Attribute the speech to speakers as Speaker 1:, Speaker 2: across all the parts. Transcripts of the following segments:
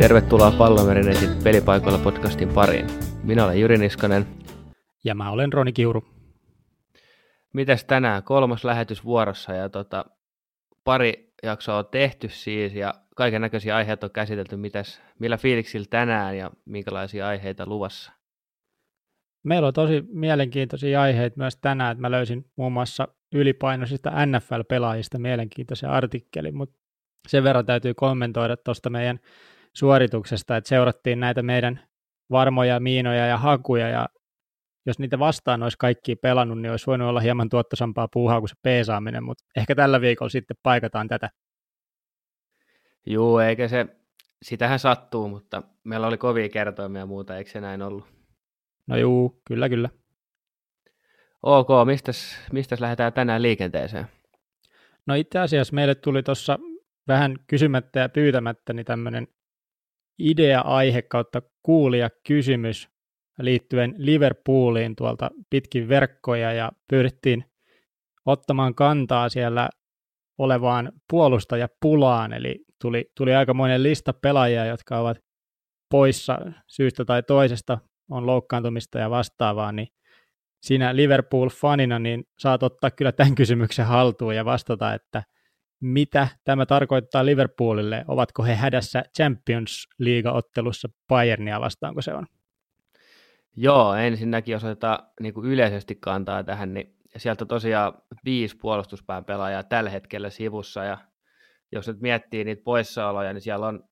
Speaker 1: Tervetuloa Pallomerinetin pelipaikoilla podcastin pariin. Minä olen Jyri Niskanen.
Speaker 2: Ja mä olen Roni Kiuru.
Speaker 1: Mitäs tänään? Kolmas lähetys vuorossa ja tota, pari jaksoa on tehty siis ja kaiken näköisiä aiheita on käsitelty. Mitäs, millä fiiliksillä tänään ja minkälaisia aiheita luvassa?
Speaker 2: Meillä on tosi mielenkiintoisia aiheita myös tänään. Että mä löysin muun muassa ylipainoisista NFL-pelaajista mielenkiintoisen artikkelin, mutta sen verran täytyy kommentoida tuosta meidän suorituksesta, että seurattiin näitä meidän varmoja, miinoja ja hakuja, ja jos niitä vastaan olisi kaikki pelannut, niin olisi voinut olla hieman tuottosampaa puuhaa kuin se peesaaminen, mutta ehkä tällä viikolla sitten paikataan tätä.
Speaker 1: Joo, eikä se, sitähän sattuu, mutta meillä oli kovia kertoimia ja muuta, eikö se näin ollut?
Speaker 2: No juu, kyllä kyllä.
Speaker 1: Ok, mistäs, mistäs lähdetään tänään liikenteeseen?
Speaker 2: No itse asiassa meille tuli tuossa vähän kysymättä ja pyytämättä niin tämmöinen idea-aihe kautta kuulija kysymys liittyen Liverpooliin tuolta pitkin verkkoja ja pyydettiin ottamaan kantaa siellä olevaan puolustajapulaan, eli tuli, tuli aikamoinen lista pelaajia, jotka ovat poissa syystä tai toisesta, on loukkaantumista ja vastaavaa, niin sinä Liverpool-fanina niin saat ottaa kyllä tämän kysymyksen haltuun ja vastata, että mitä tämä tarkoittaa Liverpoolille? Ovatko he hädässä Champions League-ottelussa Bayernia vastaan, kun se on?
Speaker 1: Joo, ensinnäkin jos otetaan niin kuin yleisesti kantaa tähän, niin sieltä tosiaan viisi puolustuspään pelaajaa tällä hetkellä sivussa, ja jos nyt miettii niitä poissaoloja, niin siellä on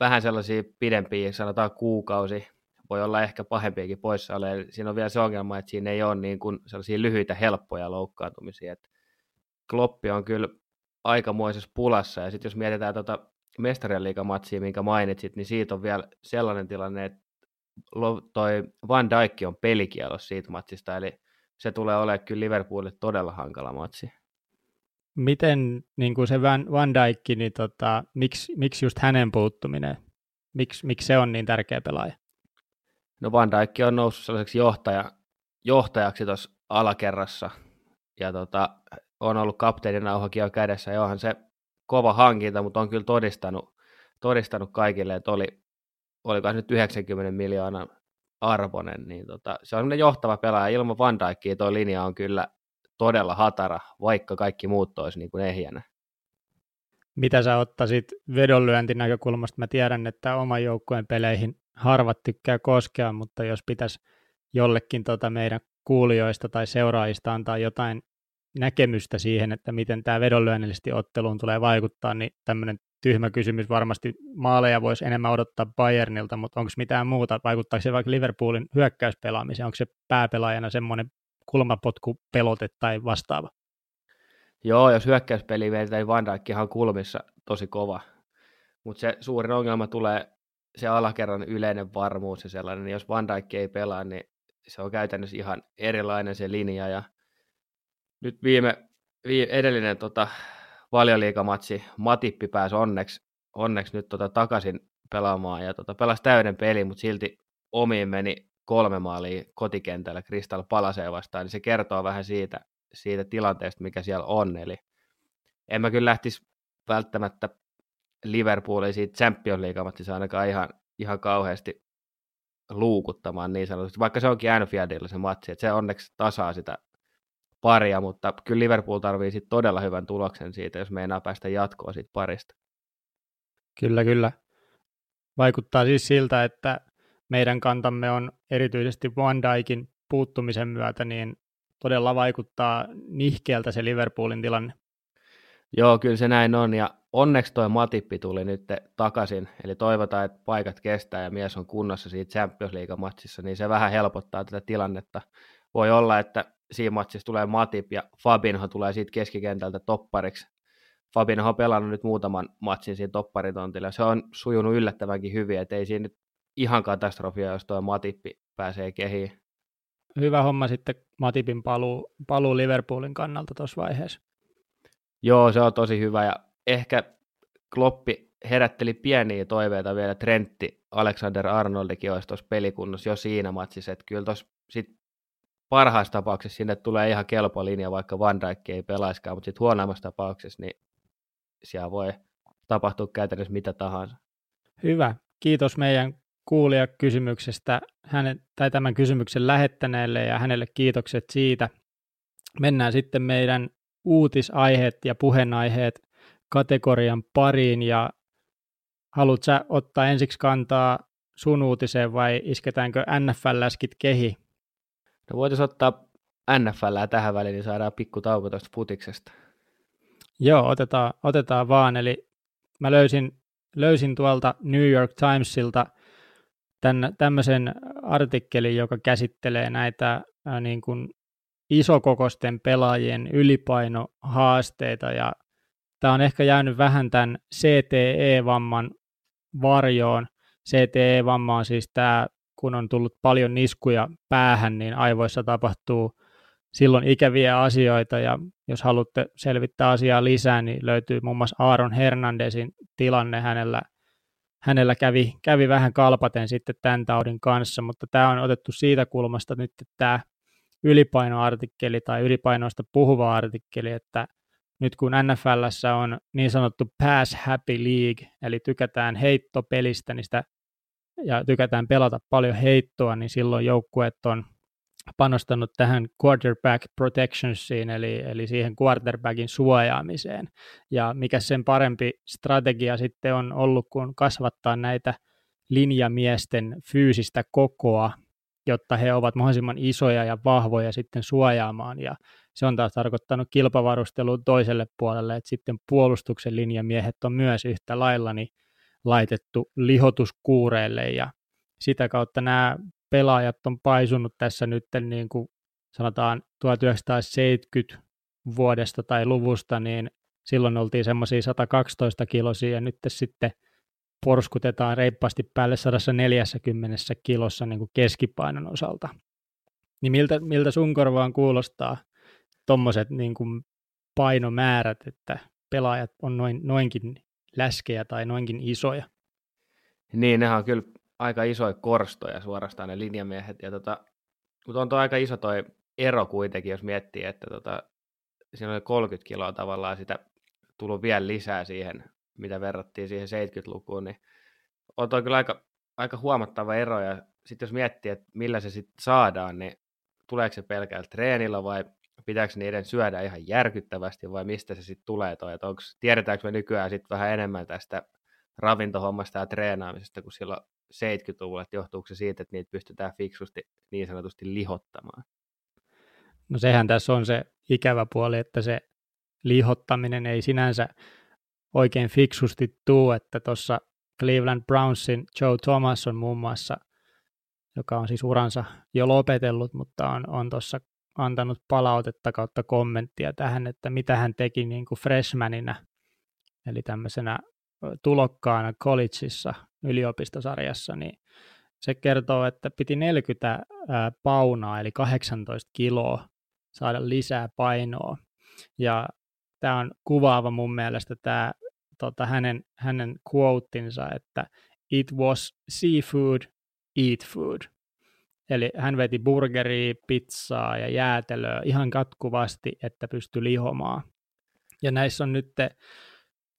Speaker 1: vähän sellaisia pidempiä, sanotaan kuukausi, voi olla ehkä pahempiakin poissaoloja. Siinä on vielä se ongelma, että siinä ei ole niin kuin sellaisia lyhyitä, helppoja loukkaantumisia. Kloppi on kyllä aikamoisessa pulassa, ja sitten jos mietitään tuota mestarien liigamatsia, minkä mainitsit, niin siitä on vielä sellainen tilanne, että toi Van Dijk on pelikielos siitä matsista, eli se tulee olemaan kyllä Liverpoolille todella hankala matsi.
Speaker 2: Miten niin kuin se Van, Van Dijk, niin tota, miksi, miksi just hänen puuttuminen, miksi, miksi se on niin tärkeä pelaaja?
Speaker 1: No Van Dijk on noussut sellaiseksi johtaja, johtajaksi tuossa alakerrassa, ja tota, on ollut kapteenin nauhakin kädessä, ja se kova hankinta, mutta on kyllä todistanut, todistanut kaikille, että oli, oliko nyt 90 miljoonaa arvonen, niin tota, se on johtava pelaaja. Ilman Van Dijkia tuo linja on kyllä todella hatara, vaikka kaikki muut olisi niin kuin ehjänä.
Speaker 2: Mitä sä ottaisit vedonlyöntin näkökulmasta? Mä tiedän, että oman joukkueen peleihin harvat tykkää koskea, mutta jos pitäisi jollekin tota meidän kuulijoista tai seuraajista antaa jotain näkemystä siihen, että miten tämä vedonlyönnillisesti otteluun tulee vaikuttaa, niin tämmöinen tyhmä kysymys varmasti maaleja voisi enemmän odottaa Bayernilta, mutta onko mitään muuta, vaikuttaako se vaikka Liverpoolin hyökkäyspelaamiseen, onko se pääpelaajana semmoinen kulmapotkupelote tai vastaava?
Speaker 1: Joo, jos hyökkäyspeli vetää, niin Van Dijkhan kulmissa tosi kova, mutta se suurin ongelma tulee se alakerran yleinen varmuus ja sellainen, niin jos Van Dijk ei pelaa, niin se on käytännössä ihan erilainen se linja ja nyt viime, viime edellinen tota, valioliikamatsi Matippi pääsi onneksi, onneksi nyt tota, takaisin pelaamaan ja tota, pelasi täyden pelin, mutta silti omiin meni kolme maalia kotikentällä Kristal Palaseen vastaan, niin se kertoo vähän siitä, siitä tilanteesta, mikä siellä on. Eli en mä kyllä lähtisi välttämättä Liverpoolin siitä Champions League-matsissa ainakaan ihan, ihan kauheasti luukuttamaan niin sanotusti, vaikka se onkin Anfieldilla se matsi, että se onneksi tasaa sitä paria, mutta kyllä Liverpool tarvii sit todella hyvän tuloksen siitä, jos meinaa päästä jatkoon siitä parista.
Speaker 2: Kyllä, kyllä. Vaikuttaa siis siltä, että meidän kantamme on erityisesti Van Dijkin puuttumisen myötä, niin todella vaikuttaa nihkeältä se Liverpoolin tilanne.
Speaker 1: Joo, kyllä se näin on, ja onneksi toi Matippi tuli nyt takaisin, eli toivotaan, että paikat kestää ja mies on kunnossa siitä Champions League-matsissa, niin se vähän helpottaa tätä tilannetta. Voi olla, että siinä matsissa tulee Matip ja Fabinho tulee siitä keskikentältä toppariksi. Fabinho on pelannut nyt muutaman matsin siinä topparitontilla se on sujunut yllättävänkin hyvin, että ei siinä nyt ihan katastrofia, jos tuo Matippi pääsee kehiin.
Speaker 2: Hyvä homma sitten Matipin paluu, paluu Liverpoolin kannalta tuossa vaiheessa.
Speaker 1: Joo, se on tosi hyvä ja ehkä Kloppi herätteli pieniä toiveita vielä, Trentti Alexander Arnoldikin olisi tuossa pelikunnassa jo siinä matsissa, että kyllä tuossa sit parhaassa tapauksessa sinne tulee ihan kelpo linja, vaikka Van Dijk ei pelaiskaan, mutta sitten huonoimmassa tapauksessa niin siellä voi tapahtua käytännössä mitä tahansa.
Speaker 2: Hyvä. kiitos meidän kuulijakysymyksestä hänen, tai tämän kysymyksen lähettäneelle ja hänelle kiitokset siitä. Mennään sitten meidän uutisaiheet ja puheenaiheet kategorian pariin ja haluatko ottaa ensiksi kantaa sun uutiseen vai isketäänkö NFL-läskit kehi?
Speaker 1: No voitaisiin ottaa NFL tähän väliin, niin saadaan pikku tauko tuosta futiksesta.
Speaker 2: Joo, otetaan, otetaan vaan. Eli mä löysin, löysin tuolta New York Timesilta tämän, tämmöisen artikkelin, joka käsittelee näitä ää, niin kuin isokokosten pelaajien ylipainohaasteita ja tämä on ehkä jäänyt vähän tämän CTE-vamman varjoon. CTE-vamma on siis tämä, kun on tullut paljon niskuja päähän, niin aivoissa tapahtuu silloin ikäviä asioita ja jos haluatte selvittää asiaa lisää, niin löytyy muun muassa Aaron Hernandezin tilanne hänellä. Hänellä kävi, kävi vähän kalpaten sitten tämän taudin kanssa, mutta tämä on otettu siitä kulmasta nyt, tämä ylipainoartikkeli tai ylipainoista puhuva artikkeli, että nyt kun NFLssä on niin sanottu pass happy league, eli tykätään heittopelistä niin sitä, ja tykätään pelata paljon heittoa, niin silloin joukkueet on panostanut tähän quarterback protectionsiin, eli, eli siihen quarterbackin suojaamiseen. Ja mikä sen parempi strategia sitten on ollut, kun kasvattaa näitä linjamiesten fyysistä kokoa, jotta he ovat mahdollisimman isoja ja vahvoja sitten suojaamaan. Ja se on taas tarkoittanut kilpavarustelun toiselle puolelle, että sitten puolustuksen linjamiehet on myös yhtä lailla niin laitettu lihotuskuureille ja sitä kautta nämä pelaajat on paisunut tässä nyt niin kuin sanotaan 1970 vuodesta tai luvusta, niin silloin oltiin semmoisia 112 kilosia ja nyt sitten porskutetaan reippaasti päälle 140 kilossa niin kuin keskipainon osalta. Niin miltä, miltä sun korvaan kuulostaa tuommoiset niin painomäärät, että pelaajat on noin, noinkin läskejä tai noinkin isoja?
Speaker 1: Niin, ne on kyllä aika isoja korstoja suorastaan ne linjamiehet. Ja tota, mutta on tuo aika iso toi ero kuitenkin, jos miettii, että tota, siinä oli 30 kiloa tavallaan sitä tullut vielä lisää siihen, mitä verrattiin siihen 70-lukuun, niin on toi kyllä aika, aika huomattava ero. Ja sitten jos miettii, että millä se sitten saadaan, niin tuleeko se pelkällä treenillä vai pitääkö niiden syödä ihan järkyttävästi vai mistä se sitten tulee toi, että onko, tiedetäänkö me nykyään sitten vähän enemmän tästä ravintohommasta ja treenaamisesta kuin silloin 70-luvulla, että johtuuko se siitä, että niitä pystytään fiksusti niin sanotusti lihottamaan?
Speaker 2: No sehän tässä on se ikävä puoli, että se lihottaminen ei sinänsä oikein fiksusti tuu, että tuossa Cleveland Brownsin Joe Thomas on muun muassa, joka on siis uransa jo lopetellut, mutta on, on tuossa antanut palautetta kautta kommenttia tähän, että mitä hän teki niin kuin freshmanina, eli tämmöisenä tulokkaana collegeissa yliopistosarjassa, niin se kertoo, että piti 40 paunaa, eli 18 kiloa, saada lisää painoa. Ja tämä on kuvaava mun mielestä tämä tota, hänen, hänen quotinsa, että it was seafood, eat food. Eli hän veti burgeria, pizzaa ja jäätelöä ihan katkuvasti, että pystyi lihomaan. Ja näissä on nyt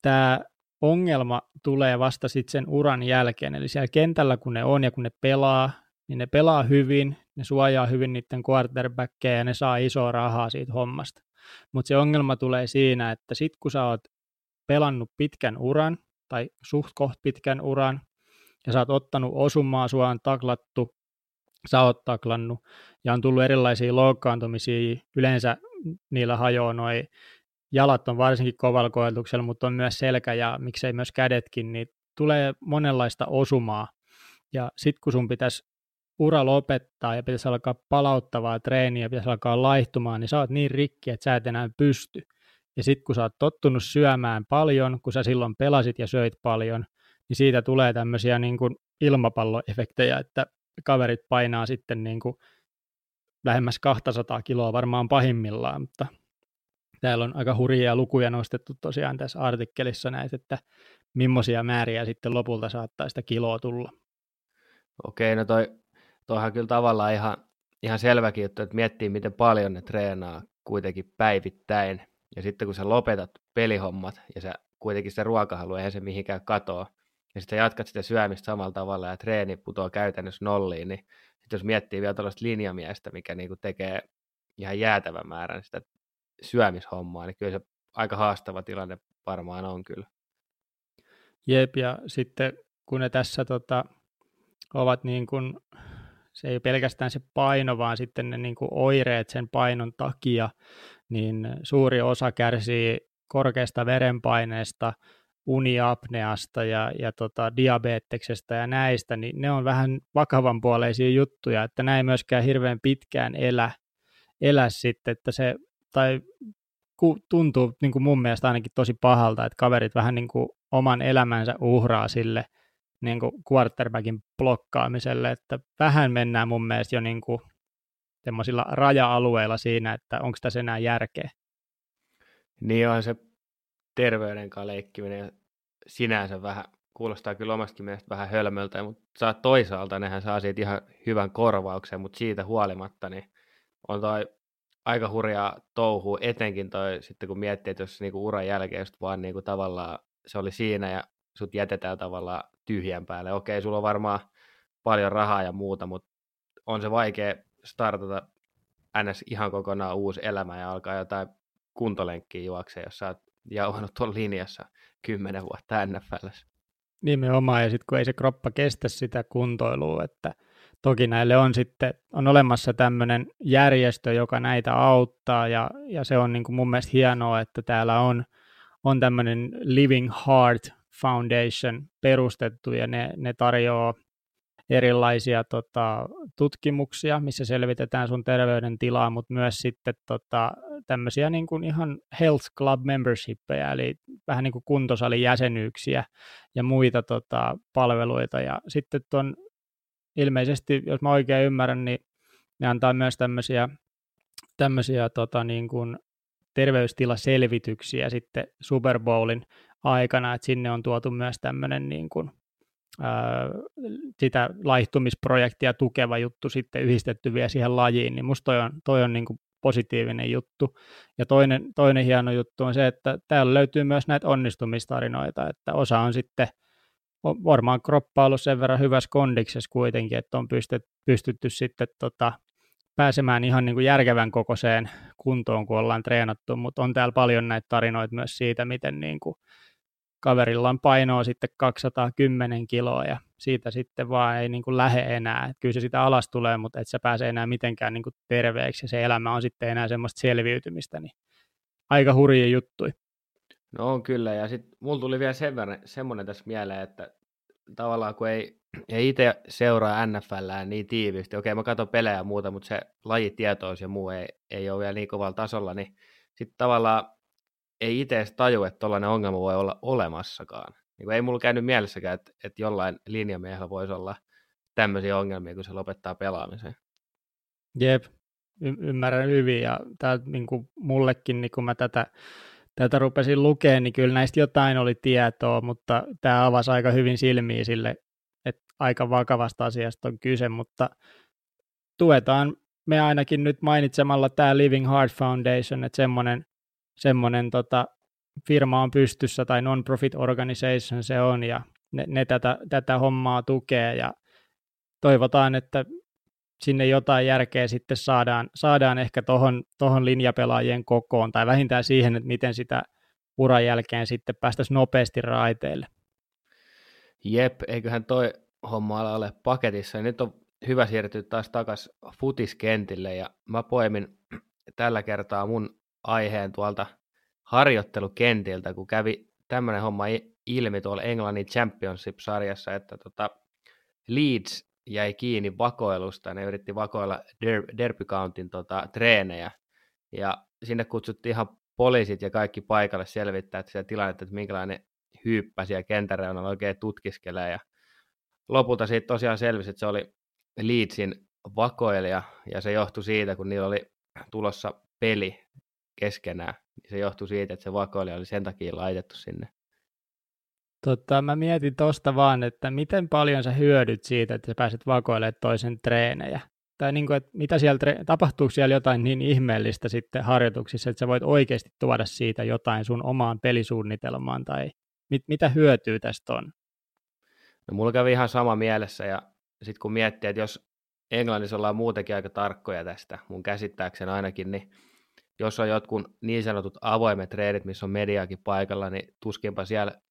Speaker 2: tämä ongelma tulee vasta sitten sen uran jälkeen. Eli siellä kentällä, kun ne on ja kun ne pelaa, niin ne pelaa hyvin, ne suojaa hyvin niiden quarterbackkejä ja ne saa isoa rahaa siitä hommasta. Mutta se ongelma tulee siinä, että sit kun sä oot pelannut pitkän uran tai suht koht pitkän uran ja sä oot ottanut osumaa, sua on taklattu, sä oot taklannut ja on tullut erilaisia loukkaantumisia, yleensä niillä hajoaa noin jalat on varsinkin kovalla koetuksella, mutta on myös selkä ja miksei myös kädetkin, niin tulee monenlaista osumaa. Ja sitten kun sun pitäisi ura lopettaa ja pitäisi alkaa palauttavaa treeniä, pitäisi alkaa laihtumaan, niin sä oot niin rikki, että sä et enää pysty. Ja sitten kun sä oot tottunut syömään paljon, kun sä silloin pelasit ja söit paljon, niin siitä tulee tämmöisiä niin kuin ilmapalloefektejä, että kaverit painaa sitten niin kuin lähemmäs 200 kiloa varmaan pahimmillaan, mutta täällä on aika hurjia lukuja nostettu tosiaan tässä artikkelissa näitä, että millaisia määriä sitten lopulta saattaa sitä kiloa tulla.
Speaker 1: Okei, no toi, toihan kyllä tavallaan ihan, ihan selväkin juttu, että miettii miten paljon ne treenaa kuitenkin päivittäin. Ja sitten kun sä lopetat pelihommat ja sä kuitenkin se ruokahalu, eihän se mihinkään katoa, ja sitten jatkat sitä syömistä samalla tavalla ja treeni putoaa käytännössä nolliin, niin sitten jos miettii vielä tällaista linjamiestä, mikä niinku tekee ihan jäätävän määrän sitä syömishommaa, niin kyllä se aika haastava tilanne varmaan on kyllä.
Speaker 2: Jep, ja sitten kun ne tässä tota, ovat niin kuin, se ei pelkästään se paino, vaan sitten ne niin kuin oireet sen painon takia, niin suuri osa kärsii korkeasta verenpaineesta, uniapneasta ja, ja tota, diabeteksestä ja näistä, niin ne on vähän vakavanpuoleisia juttuja, että näin myöskään hirveän pitkään elä, elä sitten, että se, tai tuntuu niin kuin mun mielestä ainakin tosi pahalta, että kaverit vähän niin kuin oman elämänsä uhraa sille niin kuin quarterbackin blokkaamiselle, että vähän mennään mun mielestä jo niin kuin raja-alueilla siinä, että onko tässä enää järkeä.
Speaker 1: Niin on se terveyden kanssa leikkiminen sinänsä vähän, kuulostaa kyllä omastakin mielestä vähän hölmöltä, mutta saa toisaalta nehän saa siitä ihan hyvän korvauksen, mutta siitä huolimatta niin on toi aika hurjaa touhua, etenkin toi sitten kun miettii, että jos niinku uran jälkeen just vaan niinku tavallaan se oli siinä ja sut jätetään tavallaan tyhjän päälle. Okei, sulla on varmaan paljon rahaa ja muuta, mutta on se vaikea startata ns. ihan kokonaan uusi elämä ja alkaa jotain kuntolenkkiä juokseen, jos sä oot jauhanut tuolla linjassa kymmenen vuotta NFL.
Speaker 2: Nimenomaan, ja sitten kun ei se kroppa kestä sitä kuntoilua, että toki näille on sitten, on olemassa tämmöinen järjestö, joka näitä auttaa, ja, ja se on niin kuin mun mielestä hienoa, että täällä on, on tämmöinen Living Heart Foundation perustettu, ja ne, ne tarjoaa erilaisia tota, tutkimuksia, missä selvitetään sun terveydentilaa, mutta myös sitten tota, tämmöisiä niin kuin ihan health club membershippeja, eli vähän niin kuin kuntosalijäsenyyksiä ja muita tota, palveluita. Ja sitten tuon ilmeisesti, jos mä oikein ymmärrän, niin ne antaa myös tämmöisiä, tämmöisiä tota, niin kuin terveystilaselvityksiä sitten Super Bowlin aikana, että sinne on tuotu myös tämmöinen niin kuin, ää, sitä laihtumisprojektia tukeva juttu sitten yhdistetty vielä siihen lajiin, niin musta toi on, toi on niin kuin positiivinen juttu. Ja toinen, toinen hieno juttu on se, että täällä löytyy myös näitä onnistumistarinoita, että osa on sitten on varmaan kroppa ollut sen verran hyvässä kondiksessa kuitenkin, että on pystytty, pystytty sitten tota, pääsemään ihan niin kuin järkevän kokoiseen kuntoon, kun ollaan treenattu, mutta on täällä paljon näitä tarinoita myös siitä, miten niin kuin kaverilla on painoa sitten 210 kiloa ja siitä sitten vaan ei niin kuin lähe enää. Et kyllä se sitä alas tulee, mutta et sä pääse enää mitenkään niin kuin terveeksi ja se elämä on sitten enää semmoista selviytymistä, niin aika hurja juttu.
Speaker 1: No on kyllä, ja sitten mulla tuli vielä sen verran, semmoinen tässä mieleen, että tavallaan kun ei, ei itse seuraa NFLää niin tiiviisti, okei mä katson pelejä ja muuta, mutta se lajitietous ja muu ei, ei ole vielä niin kovalla tasolla, niin sitten tavallaan ei itse edes taju, että tällainen ongelma voi olla olemassakaan. Niin kuin ei mulla käynyt mielessäkään, että, että jollain linjamiehellä voisi olla tämmöisiä ongelmia, kun se lopettaa pelaamisen.
Speaker 2: Jep, y- ymmärrän hyvin. Ja tää, niin kuin mullekin, niin kun mä tätä, tätä rupesin lukemaan, niin kyllä näistä jotain oli tietoa, mutta tämä avasi aika hyvin silmiä sille, että aika vakavasta asiasta on kyse, mutta tuetaan me ainakin nyt mainitsemalla tämä Living Heart Foundation, että semmoinen semmoinen tota, firma on pystyssä tai non-profit organization se on ja ne, ne tätä, tätä hommaa tukee ja toivotaan, että sinne jotain järkeä sitten saadaan, saadaan ehkä tuohon tohon linjapelaajien kokoon tai vähintään siihen, että miten sitä uran jälkeen sitten päästäisiin nopeasti raiteille.
Speaker 1: Jep, eiköhän toi homma ole paketissa. Nyt on hyvä siirtyä taas takaisin futiskentille ja mä poimin tällä kertaa mun aiheen tuolta harjoittelukentiltä, kun kävi tämmöinen homma ilmi tuolla Englannin Championship-sarjassa, että tota Leeds jäi kiinni vakoilusta, ne yritti vakoilla Der- Derby Countin tota, treenejä, ja sinne kutsuttiin ihan poliisit ja kaikki paikalle selvittää että sitä tilannetta, että minkälainen hyyppä siellä kentän reunalla oikein tutkiskelee, ja lopulta siitä tosiaan selvisi, että se oli Leedsin vakoilija, ja se johtui siitä, kun niillä oli tulossa peli keskenään. Niin se johtui siitä, että se vakoilija oli sen takia laitettu sinne.
Speaker 2: Totta, mä mietin tosta vaan, että miten paljon sä hyödyt siitä, että sä pääset vakoilemaan toisen treenejä. Tai niin kuin, että mitä siellä, tapahtuuko siellä jotain niin ihmeellistä sitten harjoituksissa, että sä voit oikeasti tuoda siitä jotain sun omaan pelisuunnitelmaan, tai mit, mitä hyötyä tästä on?
Speaker 1: No mulla kävi ihan sama mielessä ja sitten kun miettii, että jos Englannissa ollaan muutenkin aika tarkkoja tästä, mun käsittääkseni ainakin, niin jos on jotkut niin sanotut avoimet treidit, missä on mediakin paikalla, niin tuskinpa siellä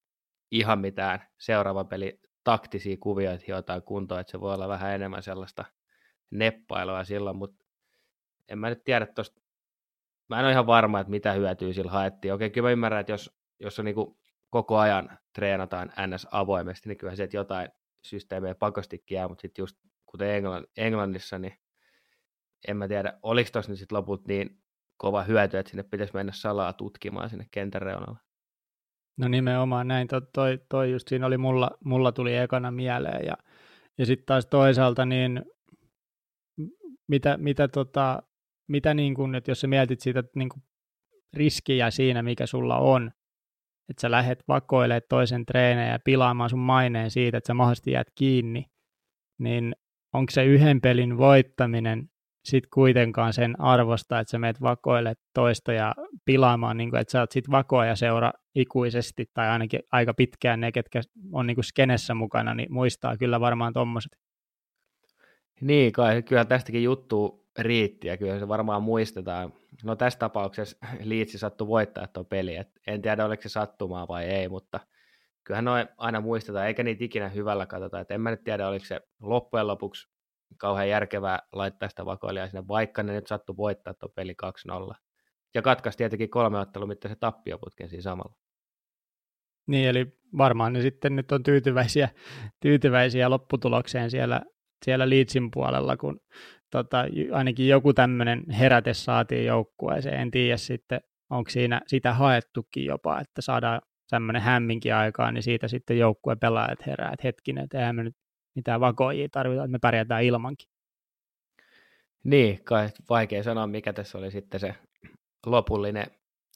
Speaker 1: ihan mitään seuraava peli taktisia kuvioita hiotaan kuntoon, että se voi olla vähän enemmän sellaista neppailua silloin, mutta en mä nyt tiedä tuosta, mä en ole ihan varma, että mitä hyötyä sillä haettiin. Okei, kyllä mä ymmärrän, että jos, jos on niin koko ajan treenataan NS avoimesti, niin kyllä se, että jotain systeemejä pakostikin jää, mutta sitten just kuten Englannissa, niin en mä tiedä, oliko tuossa nyt sitten loput niin kova hyöty, että sinne pitäisi mennä salaa tutkimaan sinne kentän reunalla.
Speaker 2: No nimenomaan näin, toi, toi, toi just siinä oli mulla, mulla tuli ekana mieleen ja, ja sitten taas toisaalta niin mitä, mitä, tota, mitä niin kun, että jos sä mietit siitä niin riskiä siinä, mikä sulla on, että sä lähdet vakoilemaan toisen treeneen ja pilaamaan sun maineen siitä, että sä mahdollisesti jäät kiinni, niin onko se yhden pelin voittaminen sit kuitenkaan sen arvosta, että sä meet vakoille toista ja pilaamaan, niin kuin, että sä oot sit vakoja seura ikuisesti tai ainakin aika pitkään ne, ketkä on niin kuin skenessä mukana, niin muistaa kyllä varmaan tommoset.
Speaker 1: Niin kai, kyllä tästäkin juttu riitti ja kyllä se varmaan muistetaan. No tässä tapauksessa Liitsi sattui voittaa tuon peli, Et en tiedä oliko se sattumaa vai ei, mutta kyllähän noin aina muistetaan, eikä niitä ikinä hyvällä katsota. Et en mä nyt tiedä, oliko se loppujen lopuksi kauhean järkevää laittaa sitä vakoilijaa sinne, vaikka ne nyt sattui voittaa tuon peli 2-0. Ja katkaisi tietenkin kolme ottelua, mitä se tappioputken siinä samalla.
Speaker 2: Niin, eli varmaan ne sitten nyt on tyytyväisiä, tyytyväisiä lopputulokseen siellä, siellä Leedsin puolella, kun tota, ainakin joku tämmöinen heräte saatiin joukkueeseen. En tiedä sitten, onko siinä sitä haettukin jopa, että saadaan tämmöinen hämminkin aikaan, niin siitä sitten joukkue pelaajat herää, että hetkinen, että eihän me nyt mitään vakoijia tarvitaan, että me pärjätään ilmankin.
Speaker 1: Niin, kai vaikea sanoa, mikä tässä oli sitten se lopullinen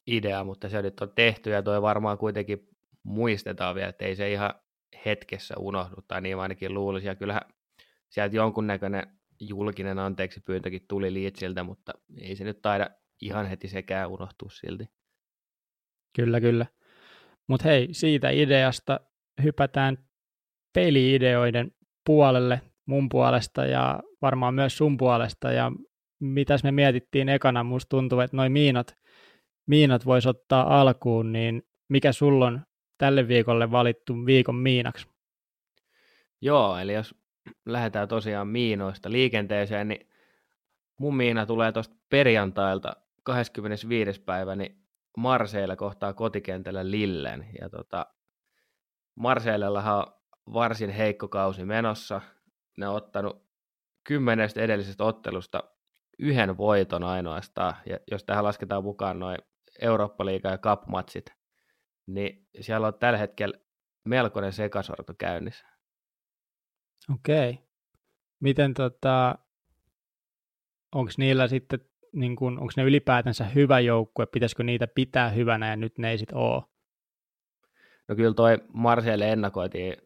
Speaker 1: idea, mutta se nyt on tehty ja toi varmaan kuitenkin muistetaan vielä, että ei se ihan hetkessä unohdu, tai niin ainakin luulisi, ja kyllähän sieltä jonkunnäköinen julkinen anteeksi pyyntökin tuli Liitsiltä, mutta ei se nyt taida ihan heti sekään unohtua silti.
Speaker 2: Kyllä, kyllä. Mutta hei, siitä ideasta hypätään peliideoiden puolelle mun puolesta ja varmaan myös sun puolesta. Ja mitäs me mietittiin ekana, musta tuntuu, että noin miinat, miinat voisi ottaa alkuun, niin mikä sulla on tälle viikolle valittu viikon miinaksi?
Speaker 1: Joo, eli jos lähdetään tosiaan miinoista liikenteeseen, niin mun miina tulee tuosta perjantailta 25. päivä, niin Marseille kohtaa kotikentällä Lillen. Ja tota, Marseillellahan on varsin heikko kausi menossa. Ne on ottanut kymmenestä edellisestä ottelusta yhden voiton ainoastaan, ja jos tähän lasketaan mukaan noin Eurooppa-liiga ja cup-matsit, niin siellä on tällä hetkellä melkoinen sekasorto käynnissä.
Speaker 2: Okei. Miten tota, onko niillä sitten, niin kun, onko ne ylipäätänsä hyvä joukkue, pitäisikö niitä pitää hyvänä ja nyt ne ei sitten ole?
Speaker 1: No kyllä toi Marseille ennakoitiin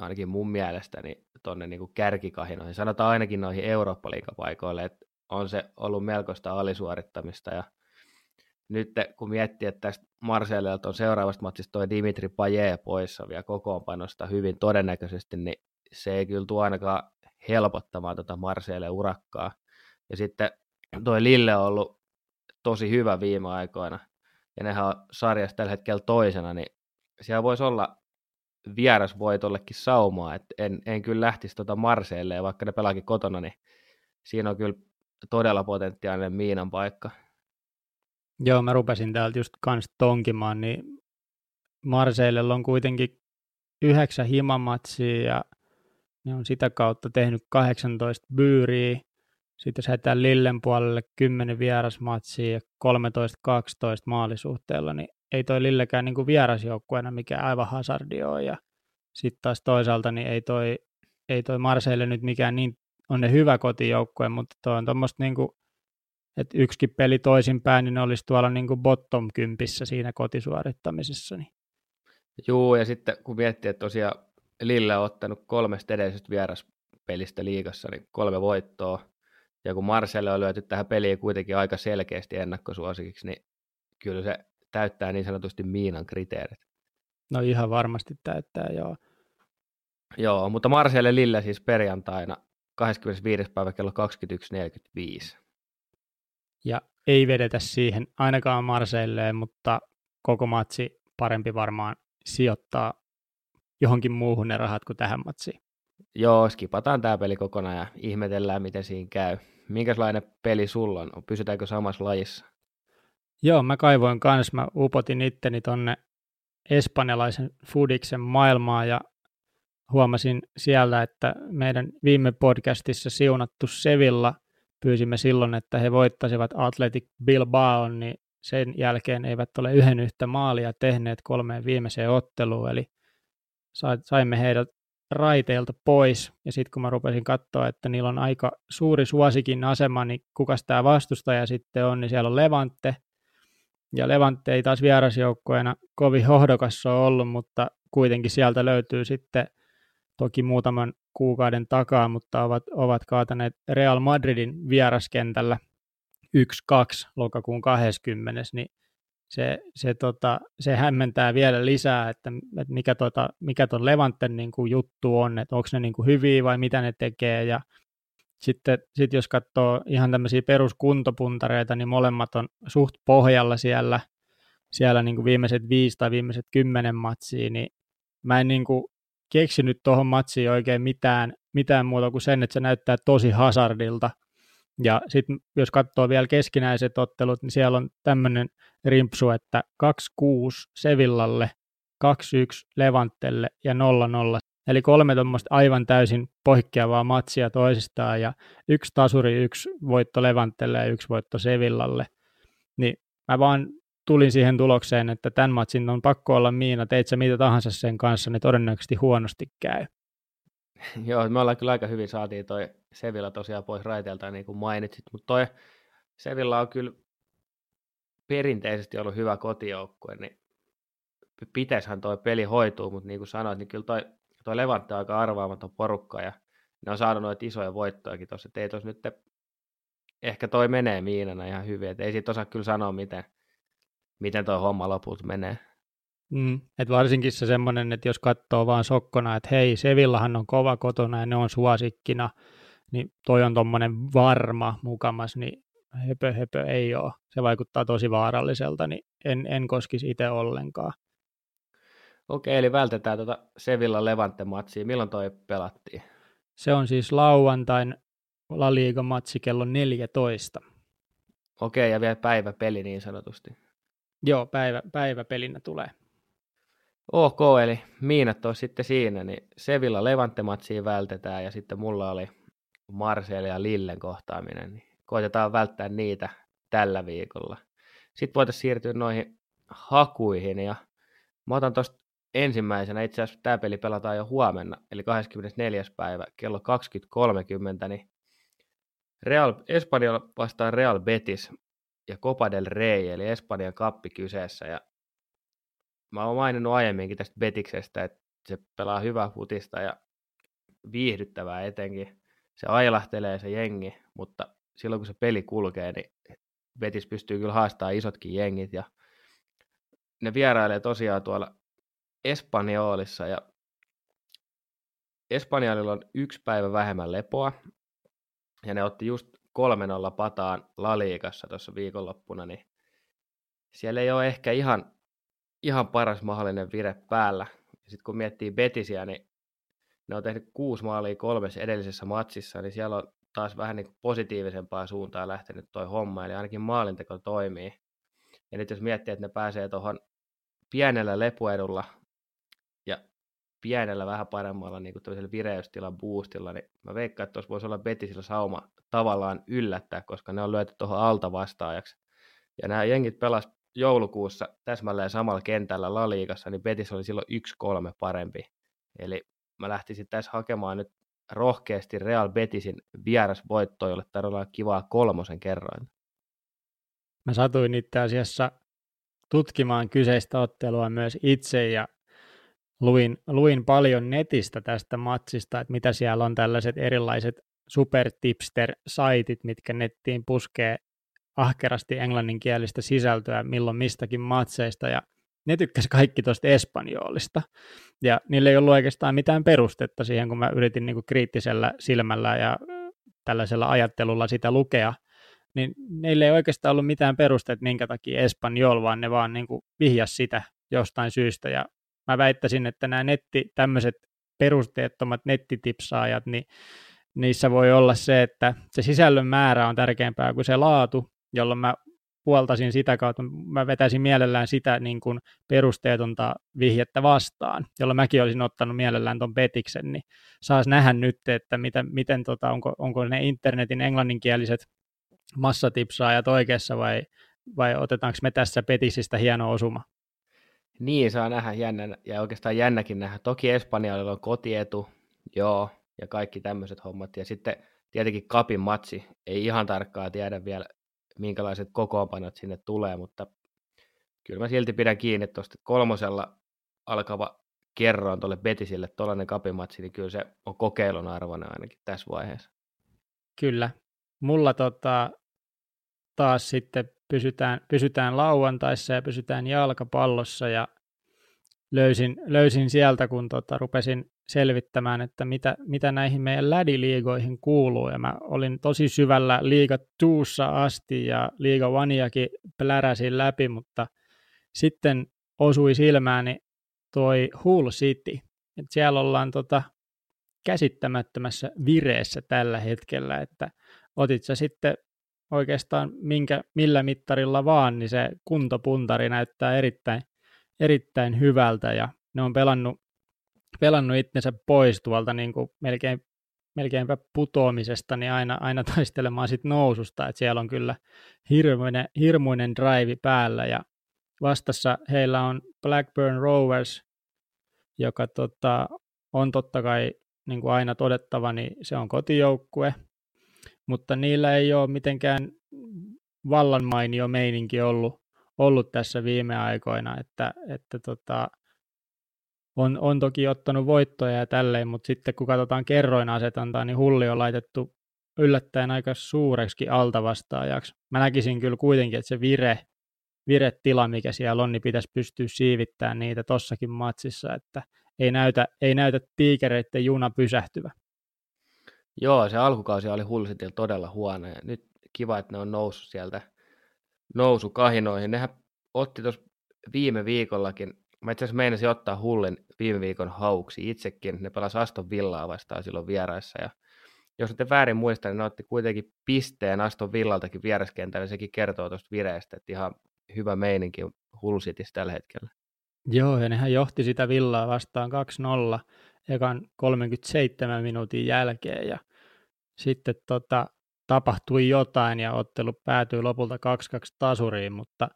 Speaker 1: ainakin mun mielestäni tuonne niin kärkikahinoihin, sanotaan ainakin noihin Eurooppa-liigapaikoille, että on se ollut melkoista alisuorittamista. Ja nyt kun miettii, että tästä Marseillelta on seuraavasta matsista toi Dimitri Paje poissa vielä kokoonpanosta hyvin todennäköisesti, niin se ei kyllä tuo ainakaan helpottamaan tuota Marseille urakkaa. Ja sitten toi Lille on ollut tosi hyvä viime aikoina, ja nehän on sarjassa tällä hetkellä toisena, niin siellä voisi olla vierasvoitollekin saumaa, että en, en kyllä lähtisi tuota Marseille, vaikka ne pelaakin kotona, niin siinä on kyllä todella potentiaalinen miinan paikka.
Speaker 2: Joo, mä rupesin täältä just kans tonkimaan, niin Marseillella on kuitenkin yhdeksän himamatsia ja ne on sitä kautta tehnyt 18 byyriä. Sitten jos hätään Lillen puolelle 10 vierasmatsia ja 13-12 maalisuhteella, niin ei toi Lillekään niin vierasjoukkueena mikä aivan hazardi. Ja sitten taas toisaalta niin ei toi, ei toi Marseille nyt mikään niin, on ne hyvä kotijoukkue, mutta toi on tuommoista niin kuin, että yksikin peli toisinpäin, niin ne olisi tuolla niin kuin bottom kympissä siinä kotisuorittamisessa. Niin.
Speaker 1: Joo, ja sitten kun miettii, että tosiaan Lille on ottanut kolmesta edellisestä vieraspelistä liigassa, niin kolme voittoa, ja kun Marcelle on lyöty tähän peliin kuitenkin aika selkeästi ennakkosuosikiksi, niin kyllä se täyttää niin sanotusti Miinan kriteerit.
Speaker 2: No ihan varmasti täyttää, joo.
Speaker 1: Joo, mutta Marseille Lille siis perjantaina 25. päivä kello 21.45.
Speaker 2: Ja ei vedetä siihen ainakaan Marseilleen, mutta koko matsi parempi varmaan sijoittaa johonkin muuhun ne rahat kuin tähän matsiin.
Speaker 1: Joo, skipataan tämä peli kokonaan ja ihmetellään, miten siinä käy. Minkälainen peli sulla on? Pysytäänkö samassa lajissa?
Speaker 2: Joo, mä kaivoin kans, mä upotin itteni tonne espanjalaisen Fudiksen maailmaa ja huomasin siellä, että meidän viime podcastissa siunattu Sevilla pyysimme silloin, että he voittaisivat Athletic Bilbao, niin sen jälkeen eivät ole yhden yhtä maalia tehneet kolmeen viimeiseen otteluun, eli saimme heidät raiteilta pois, ja sitten kun mä rupesin katsoa, että niillä on aika suuri suosikin asema, niin kuka tämä vastustaja sitten on, niin siellä on Levante, ja Levante ei taas vierasjoukkueena kovin hohdokas ole ollut, mutta kuitenkin sieltä löytyy sitten toki muutaman kuukauden takaa, mutta ovat, ovat kaataneet Real Madridin vieraskentällä 1-2 lokakuun 20, niin se, se, tota, se hämmentää vielä lisää, että, että mikä, tota, mikä ton Levanten niin kuin juttu on, että onko ne niin kuin hyviä vai mitä ne tekee, ja sitten sit jos katsoo ihan tämmöisiä peruskuntopuntareita, niin molemmat on suht pohjalla siellä, siellä niin kuin viimeiset viisi tai viimeiset kymmenen matsia, niin mä en niin kuin keksinyt tuohon matsiin oikein mitään, mitään muuta kuin sen, että se näyttää tosi hazardilta. Ja sitten jos katsoo vielä keskinäiset ottelut, niin siellä on tämmöinen rimpsu, että 2-6 Sevillalle, 2-1 Levantelle ja 0-0. Eli kolme tuommoista aivan täysin poikkeavaa matsia toisistaan ja yksi tasuri, yksi voitto Levantelle ja yksi voitto Sevillalle. Niin mä vaan tulin siihen tulokseen, että tämän matsin on pakko olla miina, teit sä mitä tahansa sen kanssa, niin todennäköisesti huonosti käy.
Speaker 1: Joo, me ollaan kyllä aika hyvin saatiin toi Sevilla tosiaan pois raiteelta, niin kuin mainitsit, mutta toi Sevilla on kyllä perinteisesti ollut hyvä kotijoukkue, niin pitäisihän toi peli hoituu, mutta niin kuin sanoit, niin kyllä toi, toi Levante on aika arvaamaton porukka ja ne on saanut noita isoja voittojakin tuossa, että ei tuossa nyt ehkä toi menee miinana ihan hyvin, että ei siitä osaa kyllä sanoa, miten, miten tuo homma lopulta menee.
Speaker 2: Mm, et varsinkin se semmoinen, että jos katsoo vaan sokkona, että hei, Sevillahan on kova kotona ja ne on suosikkina, niin toi on tuommoinen varma mukamas, niin höpö höpö ei ole. Se vaikuttaa tosi vaaralliselta, niin en, en koskisi itse ollenkaan.
Speaker 1: Okei, eli vältetään tuota Sevilla Levante-matsia. Milloin toi pelattiin?
Speaker 2: Se on siis lauantain La Liga-matsi kello 14.
Speaker 1: Okei, ja vielä päiväpeli niin sanotusti.
Speaker 2: Joo, päivä, päiväpelinä tulee.
Speaker 1: Ok, eli miinat on sitten siinä, niin Sevilla levante vältetään ja sitten mulla oli Marseille ja Lillen kohtaaminen, niin koitetaan välttää niitä tällä viikolla. Sitten voitaisiin siirtyä noihin hakuihin ja mä otan tuosta ensimmäisenä, itse asiassa tämä peli pelataan jo huomenna, eli 24. päivä kello 20.30, niin Real, Espanja vastaan Real Betis ja Copa del Rey, eli Espanjan kappi kyseessä, ja mä oon maininnut aiemminkin tästä Betiksestä, että se pelaa hyvää futista ja viihdyttävää etenkin. Se ailahtelee se jengi, mutta silloin kun se peli kulkee, niin Betis pystyy kyllä haastamaan isotkin jengit ja ne vierailee tosiaan tuolla Espanjolissa ja Espanjalilla on yksi päivä vähemmän lepoa ja ne otti just 3-0 pataan Laliikassa tuossa viikonloppuna, niin siellä ei ole ehkä ihan, ihan paras mahdollinen vire päällä. Sitten kun miettii Betisiä, niin ne on tehnyt kuusi maalia kolmessa edellisessä matsissa, niin siellä on taas vähän niin positiivisempaa suuntaan lähtenyt toi homma, eli ainakin maalinteko toimii. Ja nyt jos miettii, että ne pääsee tuohon pienellä lepuedulla pienellä vähän paremmalla niin kuin vireystilan boostilla, niin mä veikkaan, että tuossa voisi olla Betisillä sauma tavallaan yllättää, koska ne on löyty tuohon alta vastaajaksi. Ja nämä jengit pelas joulukuussa täsmälleen samalla kentällä La Liigassa, niin Betis oli silloin 1-3 parempi. Eli mä lähtisin tässä hakemaan nyt rohkeasti Real Betisin vierasvoittoa, jolle tarjolla kivaa kolmosen kerroin.
Speaker 2: Mä satuin itse asiassa tutkimaan kyseistä ottelua myös itse ja luin, luin paljon netistä tästä matsista, että mitä siellä on tällaiset erilaiset supertipster-saitit, mitkä nettiin puskee ahkerasti englanninkielistä sisältöä milloin mistäkin matseista ja ne tykkäsi kaikki tuosta espanjoolista. Ja niillä ei ollut oikeastaan mitään perustetta siihen, kun mä yritin niin kuin kriittisellä silmällä ja tällaisella ajattelulla sitä lukea, niin neillä ei oikeastaan ollut mitään perustetta, minkä takia espanjol, vaan ne vaan niin kuin vihjas sitä jostain syystä. Ja mä väittäisin, että nämä netti, tämmöiset perusteettomat nettitipsaajat, niin niissä voi olla se, että se sisällön määrä on tärkeämpää kuin se laatu, jolloin mä puoltasin sitä kautta, mä vetäisin mielellään sitä niin kuin perusteetonta vihjettä vastaan, jolla mäkin olisin ottanut mielellään tuon petiksen, niin saas nähdä nyt, että miten, miten tota, onko, onko ne internetin englanninkieliset massatipsaajat oikeassa vai, vai otetaanko me tässä petisistä hieno osuma?
Speaker 1: Niin, saa nähdä jännä, ja oikeastaan jännäkin nähdä. Toki Espanjalla on kotietu, joo, ja kaikki tämmöiset hommat. Ja sitten tietenkin kapin matsi, ei ihan tarkkaa tiedä vielä, minkälaiset kokoonpanot sinne tulee, mutta kyllä mä silti pidän kiinni tuosta kolmosella alkava kerroin tuolle Betisille tuollainen kapimatsi, niin kyllä se on kokeilun arvoinen ainakin tässä vaiheessa.
Speaker 2: Kyllä. Mulla tota, taas sitten pysytään, pysytään lauantaissa ja pysytään jalkapallossa ja löysin, löysin sieltä, kun tota, rupesin selvittämään, että mitä, mitä näihin meidän lädiliigoihin kuuluu. Ja mä olin tosi syvällä liiga tuussa asti ja liiga vaniakin pläräsin läpi, mutta sitten osui silmääni toi Hull City. Et siellä ollaan tota käsittämättömässä vireessä tällä hetkellä, että otit sä sitten oikeastaan minkä, millä mittarilla vaan, niin se kuntopuntari näyttää erittäin, erittäin hyvältä ja ne on pelannut, pelannut itsensä pois tuolta niin kuin melkein, melkeinpä putoamisesta, niin aina, aina taistelemaan sit noususta, että siellä on kyllä hirmuinen, hirmuinen drive päällä ja vastassa heillä on Blackburn Rovers, joka tota, on totta kai niin kuin aina todettava, niin se on kotijoukkue, mutta niillä ei ole mitenkään vallan mainio meininki ollut, ollut tässä viime aikoina, että, että tota, on, on toki ottanut voittoja ja tälleen, mutta sitten kun katsotaan kerroinasetantaa, niin hulli on laitettu yllättäen aika suureksi altavastaajaksi. Mä näkisin kyllä kuitenkin, että se vire, viretila, mikä siellä on, niin pitäisi pystyä siivittämään niitä tossakin matsissa, että ei näytä, ei näytä tiikereiden juna pysähtyvä.
Speaker 1: Joo, se alkukausi oli Hullsitil todella huono ja nyt kiva, että ne on noussut sieltä nousukahinoihin. Nehän otti tuossa viime viikollakin, mä itse asiassa meinasin ottaa Hullin viime viikon hauksi itsekin. Ne pelasi Aston Villaa vastaan silloin vieraissa ja jos nyt väärin muista, niin ne otti kuitenkin pisteen Aston Villaltakin vieraskentällä, sekin kertoo tuosta vireestä, että ihan hyvä meininki Hull tällä hetkellä.
Speaker 2: Joo, ja nehän johti sitä Villaa vastaan 2-0 ekan 37 minuutin jälkeen ja sitten tota, tapahtui jotain ja ottelu päätyi lopulta 2-2 tasuriin, mutta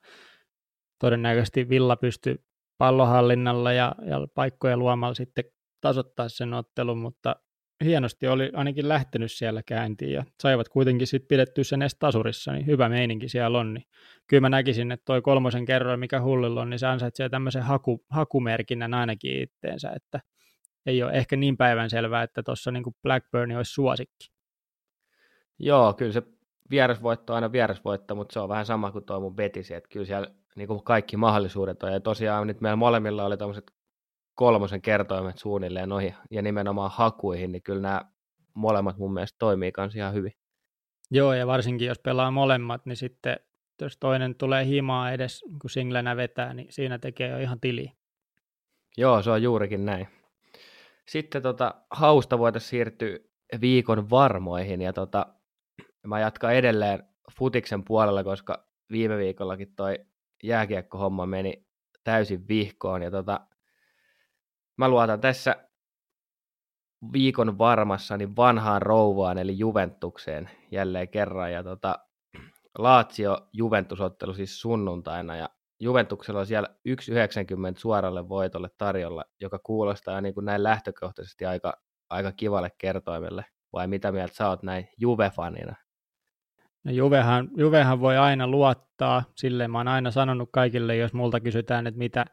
Speaker 2: todennäköisesti Villa pystyi pallohallinnalla ja, ja paikkojen luomalla sitten tasoittaa sen ottelun, mutta hienosti oli ainakin lähtenyt siellä käyntiin ja saivat kuitenkin sitten pidettyä sen edes tasurissa, niin hyvä meininki siellä on. Niin kyllä mä näkisin, että toi kolmosen kerroin, mikä hullilla on, niin se ansaitsee tämmöisen haku, hakumerkinnän ainakin itteensä, että ei ole ehkä niin päivänselvää, että tuossa niin Blackburn olisi suosikki.
Speaker 1: Joo, kyllä se vierasvoitto on aina vierasvoitto, mutta se on vähän sama kuin tuo mun betisi, että kyllä siellä niin kuin kaikki mahdollisuudet on. Ja tosiaan nyt meillä molemmilla oli tämmöiset kolmosen kertoimet suunnilleen noihin ja nimenomaan hakuihin, niin kyllä nämä molemmat mun mielestä toimii kans ihan hyvin.
Speaker 2: Joo, ja varsinkin jos pelaa molemmat, niin sitten jos toinen tulee himaa edes, kun singlenä vetää, niin siinä tekee jo ihan tili.
Speaker 1: Joo, se on juurikin näin. Sitten tota, hausta voitaisiin siirtyä viikon varmoihin, ja tota, mä jatkan edelleen futiksen puolella, koska viime viikollakin toi jääkiekkohomma meni täysin vihkoon, ja tota, mä luotan tässä viikon varmassa niin vanhaan rouvaan, eli Juventukseen jälleen kerran, ja tota, Laatsio Juventusottelu siis sunnuntaina, ja Juventuksella on siellä 1,90 suoralle voitolle tarjolla, joka kuulostaa niin kuin näin lähtökohtaisesti aika, aika kivalle kertoimelle. Vai mitä mieltä sä oot näin Juve-fanina?
Speaker 2: No Juvehan, Juvehan voi aina luottaa, silleen mä oon aina sanonut kaikille, jos multa kysytään, että mitä,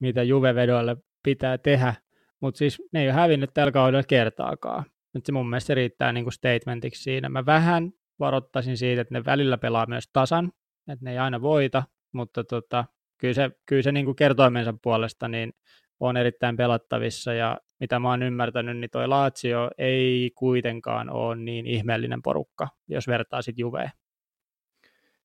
Speaker 2: mitä Juve-vedoille pitää tehdä, mutta siis ne ei ole hävinnyt tällä kaudella kertaakaan. Nyt se mun mielestä riittää niin kuin statementiksi siinä. Mä vähän varoittaisin siitä, että ne välillä pelaa myös tasan, että ne ei aina voita, mutta tota, kyllä se, kyllä se niin kuin kertoimensa puolesta niin on erittäin pelattavissa ja mitä mä oon ymmärtänyt, niin toi Lazio ei kuitenkaan ole niin ihmeellinen porukka, jos vertaa sitten Juveen.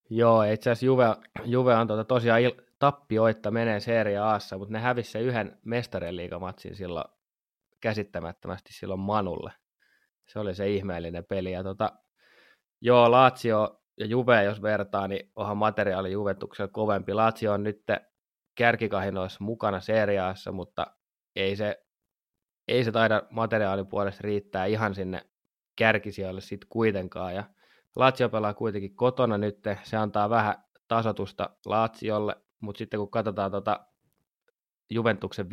Speaker 1: Joo, itse asiassa Juve, Juve on tuota tosiaan il, tappioitta menee Serie Aassa, mutta ne hävisi se yhden mestarien liigamatsin silloin käsittämättömästi silloin Manulle. Se oli se ihmeellinen peli. Ja tota, joo, Lazio ja Juve, jos vertaa, niin onhan materiaali Juventuksella kovempi. Lazio on nyt kärkikahinoissa mukana seriaassa, mutta ei se, ei se taida materiaalin puolesta riittää ihan sinne kärkisijoille sitten kuitenkaan. Ja Lazio pelaa kuitenkin kotona nyt, se antaa vähän tasotusta Laziolle, mutta sitten kun katsotaan tuota Juventuksen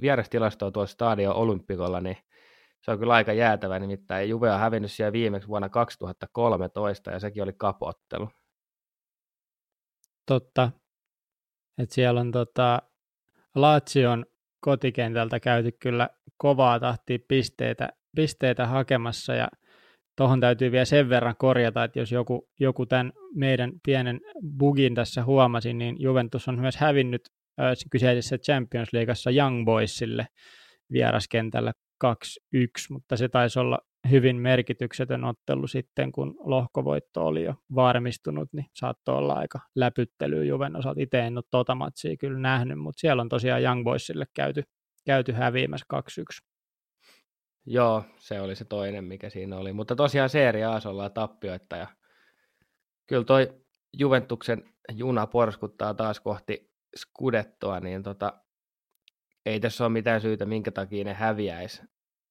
Speaker 1: vierastilastoa tuossa Stadio Olympikolla, niin se on kyllä aika jäätävä, nimittäin Juve on hävinnyt siellä viimeksi vuonna 2013 ja sekin oli kapottelu.
Speaker 2: Totta. Et siellä on tota, Lazion kotikentältä käyty kyllä kovaa tahtia pisteitä, pisteitä hakemassa ja tuohon täytyy vielä sen verran korjata, että jos joku, joku tämän meidän pienen bugin tässä huomasi, niin Juventus on myös hävinnyt äh, kyseisessä Champions Leagueassa Young Boysille vieraskentällä 2-1, mutta se taisi olla hyvin merkityksetön ottelu sitten, kun lohkovoitto oli jo varmistunut, niin saattoi olla aika läpyttely Juven osalta. Itse en ole tuota matsia kyllä nähnyt, mutta siellä on tosiaan Young Boysille käyty, käyty häviämässä 2-1.
Speaker 1: Joo, se oli se toinen, mikä siinä oli. Mutta tosiaan Serie A ollaan tappioita ja kyllä toi Juventuksen juna porskuttaa taas kohti Skudettoa, niin tota, ei tässä ole mitään syytä, minkä takia ne häviäisi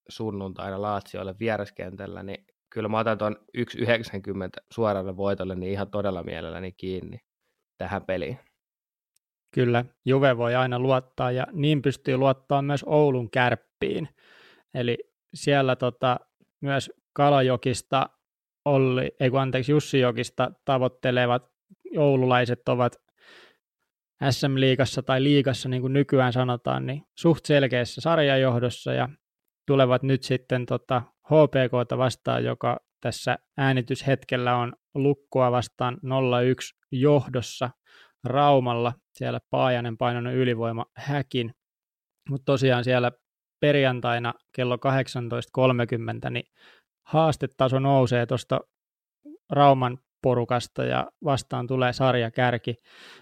Speaker 1: sunnuntaina Laatsioille vieraskentällä, niin kyllä mä otan tuon 1,90 suoralle voitolle niin ihan todella mielelläni kiinni tähän peliin.
Speaker 2: Kyllä, Juve voi aina luottaa ja niin pystyy luottaa myös Oulun kärppiin. Eli siellä tota, myös Kalajokista Olli, ei kun anteeksi, Jussi-Jokista tavoittelevat oululaiset ovat SM-liigassa tai liigassa, niin kuin nykyään sanotaan, niin suht selkeässä sarjajohdossa ja tulevat nyt sitten tota HPKta vastaan, joka tässä äänityshetkellä on lukkoa vastaan 0-1 johdossa Raumalla. Siellä Paajanen painanut ylivoima häkin. Mutta tosiaan siellä perjantaina kello 18.30, niin haastetaso nousee tuosta Rauman porukasta ja vastaan tulee sarjakärki.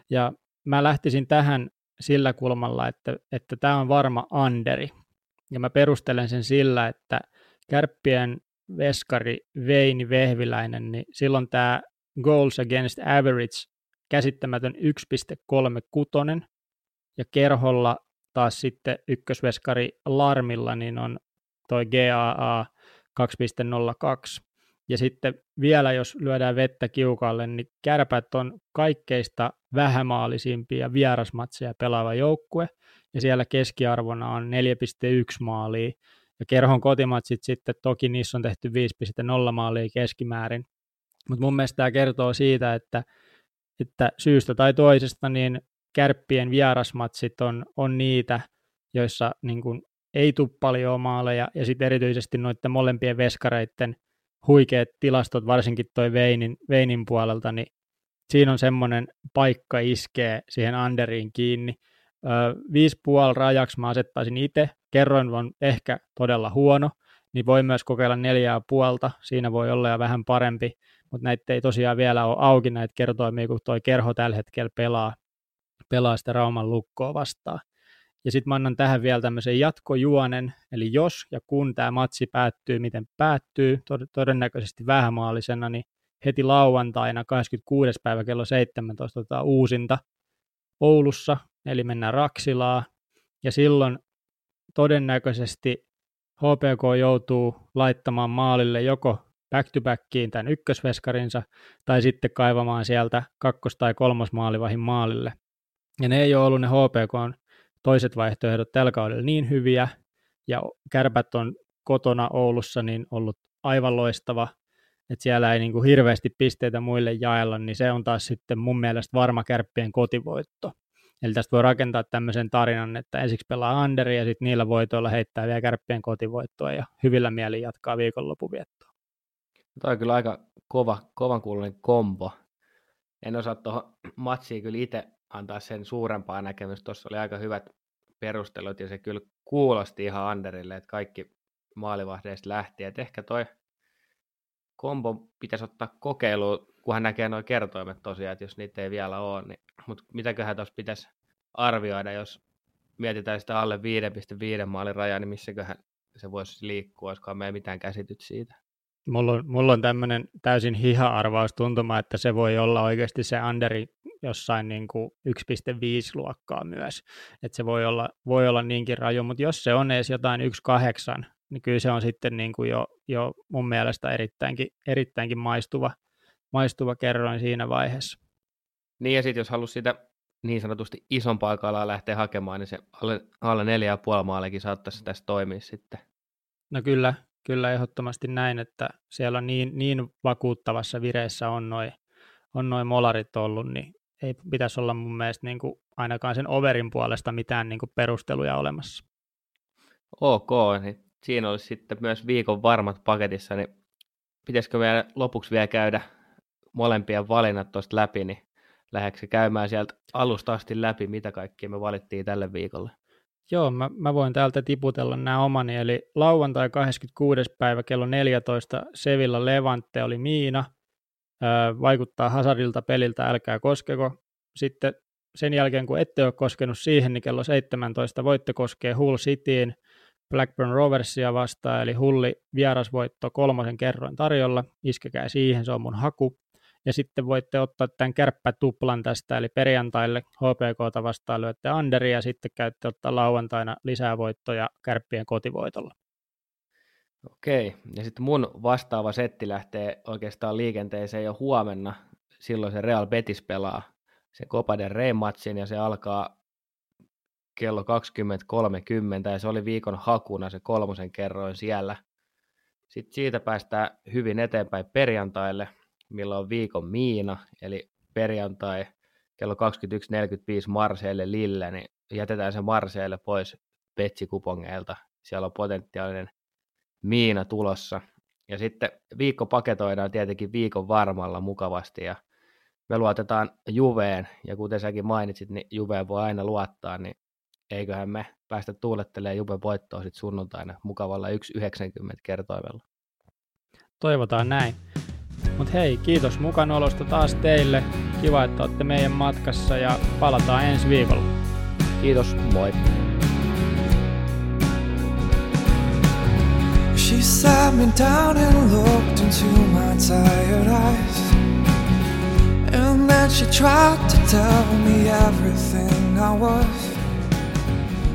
Speaker 2: Ja mä lähtisin tähän sillä kulmalla, että, että tämä on varma anderi. Ja mä perustelen sen sillä, että kärppien veskari Veini Vehviläinen, niin silloin tämä goals against average käsittämätön 1.36 ja kerholla taas sitten ykkösveskari Larmilla niin on toi GAA 2.02. Ja sitten vielä jos lyödään vettä kiukalle, niin kärpät on kaikkeista vähämaalisimpia vierasmatseja pelaava joukkue, ja siellä keskiarvona on 4,1 maalia, ja kerhon kotimatsit sitten, toki niissä on tehty 5,0 maalia keskimäärin, mutta mun mielestä tämä kertoo siitä, että, että syystä tai toisesta niin kärppien vierasmatsit on, on niitä, joissa niin kuin ei tule paljon maaleja, ja sitten erityisesti noiden molempien veskareiden huikeat tilastot, varsinkin toi Veinin, Veinin puolelta, niin siinä on semmoinen paikka iskee siihen Anderiin kiinni. Viisi puoli rajaksi mä asettaisin itse, kerroin on ehkä todella huono, niin voi myös kokeilla neljää puolta, siinä voi olla jo vähän parempi, mutta näitä ei tosiaan vielä ole auki näitä kertoimia, kun toi kerho tällä hetkellä pelaa, pelaa sitä Rauman lukkoa vastaan. Ja sitten mä annan tähän vielä tämmöisen jatkojuonen, eli jos ja kun tämä matsi päättyy, miten päättyy, todennäköisesti vähämaalisena, niin heti lauantaina 26. päivä kello 17 otetaan uusinta Oulussa, eli mennään Raksilaa, ja silloin todennäköisesti HPK joutuu laittamaan maalille joko back-to-backiin tämän ykkösveskarinsa, tai sitten kaivamaan sieltä kakkos- tai kolmosmaalivahin maalille. Ja ne ei ole ollut ne HPK on toiset vaihtoehdot tällä kaudella niin hyviä, ja kärpät on kotona Oulussa niin ollut aivan loistava, että siellä ei niin kuin hirveästi pisteitä muille jaella, niin se on taas sitten mun mielestä varma kärppien kotivoitto. Eli tästä voi rakentaa tämmöisen tarinan, että ensiksi pelaa Anderi ja sitten niillä voitoilla heittää vielä kärppien kotivoittoa ja hyvillä mielin jatkaa viikonlopuviettoa.
Speaker 1: Tämä on kyllä aika kova, kovan kuulunen kombo. En osaa tuohon matsiin kyllä itse antaa sen suurempaa näkemystä. Tuossa oli aika hyvät perustelut ja se kyllä kuulosti ihan Anderille, että kaikki maalivahdeista lähti. Et ehkä toi kombo pitäisi ottaa kokeiluun, kunhan näkee nuo kertoimet tosiaan, että jos niitä ei vielä ole. Niin, mutta mitäköhän tuossa pitäisi arvioida, jos mietitään sitä alle 5,5 maalin rajaa, niin missäköhän se voisi liikkua, olisikohan meillä mitään käsityt siitä?
Speaker 2: Mulla on, mulla on tämmöinen täysin hiha-arvaus tuntuma, että se voi olla oikeasti se underi jossain niin kuin 1,5 luokkaa myös. Että se voi olla, voi olla niinkin raju, mutta jos se on edes jotain 1,8, niin kyllä se on sitten niin kuin jo, jo mun mielestä erittäinkin, erittäinkin maistuva, maistuva kerroin siinä vaiheessa.
Speaker 1: Niin ja sitten jos halusi sitä niin sanotusti isompaa kalaa lähteä hakemaan, niin se alle, alle 4,5 maalekin saattaisi tässä toimia sitten.
Speaker 2: No kyllä, kyllä ehdottomasti näin, että siellä on niin, niin vakuuttavassa vireessä on noin on noi molarit ollut, niin ei pitäisi olla mun mielestä niin kuin ainakaan sen overin puolesta mitään niin kuin perusteluja olemassa.
Speaker 1: Ok, niin siinä olisi sitten myös viikon varmat paketissa, niin pitäisikö vielä lopuksi vielä käydä molempien valinnat tuosta läpi, niin lähdetkö käymään sieltä alusta asti läpi, mitä kaikkia me valittiin tälle viikolle?
Speaker 2: Joo, mä, mä voin täältä tiputella nämä omani, eli lauantai 26. päivä kello 14 Sevilla Levante oli Miina, vaikuttaa Hasarilta peliltä, älkää koskeko. Sitten sen jälkeen, kun ette ole koskenut siihen, niin kello 17 voitte koskea Hull Cityin Blackburn Roversia vastaan, eli Hulli vierasvoitto kolmosen kerroin tarjolla, iskekää siihen, se on mun haku. Ja sitten voitte ottaa tämän kärppätuplan tästä, eli perjantaille HPKta vastaan lyötte Anderi ja sitten käytte ottaa lauantaina lisää voittoja kärppien kotivoitolla.
Speaker 1: Okei, ja sitten mun vastaava setti lähtee oikeastaan liikenteeseen jo huomenna. Silloin se Real Betis pelaa se Copa del Rey-matsin ja se alkaa kello 20.30 ja se oli viikon hakuna se kolmosen kerroin siellä. Sitten siitä päästään hyvin eteenpäin perjantaille – milloin on viikon Miina, eli perjantai kello 21.45 Marseille Lille, niin jätetään se Marseille pois Petsikupongeilta. Siellä on potentiaalinen Miina tulossa. Ja sitten viikko paketoidaan tietenkin viikon varmalla mukavasti ja me luotetaan Juveen, ja kuten säkin mainitsit, niin Juveen voi aina luottaa, niin eiköhän me päästä tuulettelemaan Juve voittoa sitten sunnuntaina mukavalla 1,90 kertoimella.
Speaker 2: Toivotaan näin. Mutta hei, kiitos mukanaolosta taas teille. Kiva, että olette meidän matkassa ja palataan ensi viikolla.
Speaker 1: Kiitos, moi. She sat me down and looked into my tired eyes And then she tried to tell me everything I was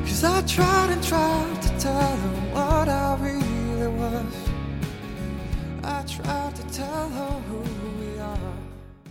Speaker 1: Cause I tried and tried to tell her what I really was I tried to tell her who.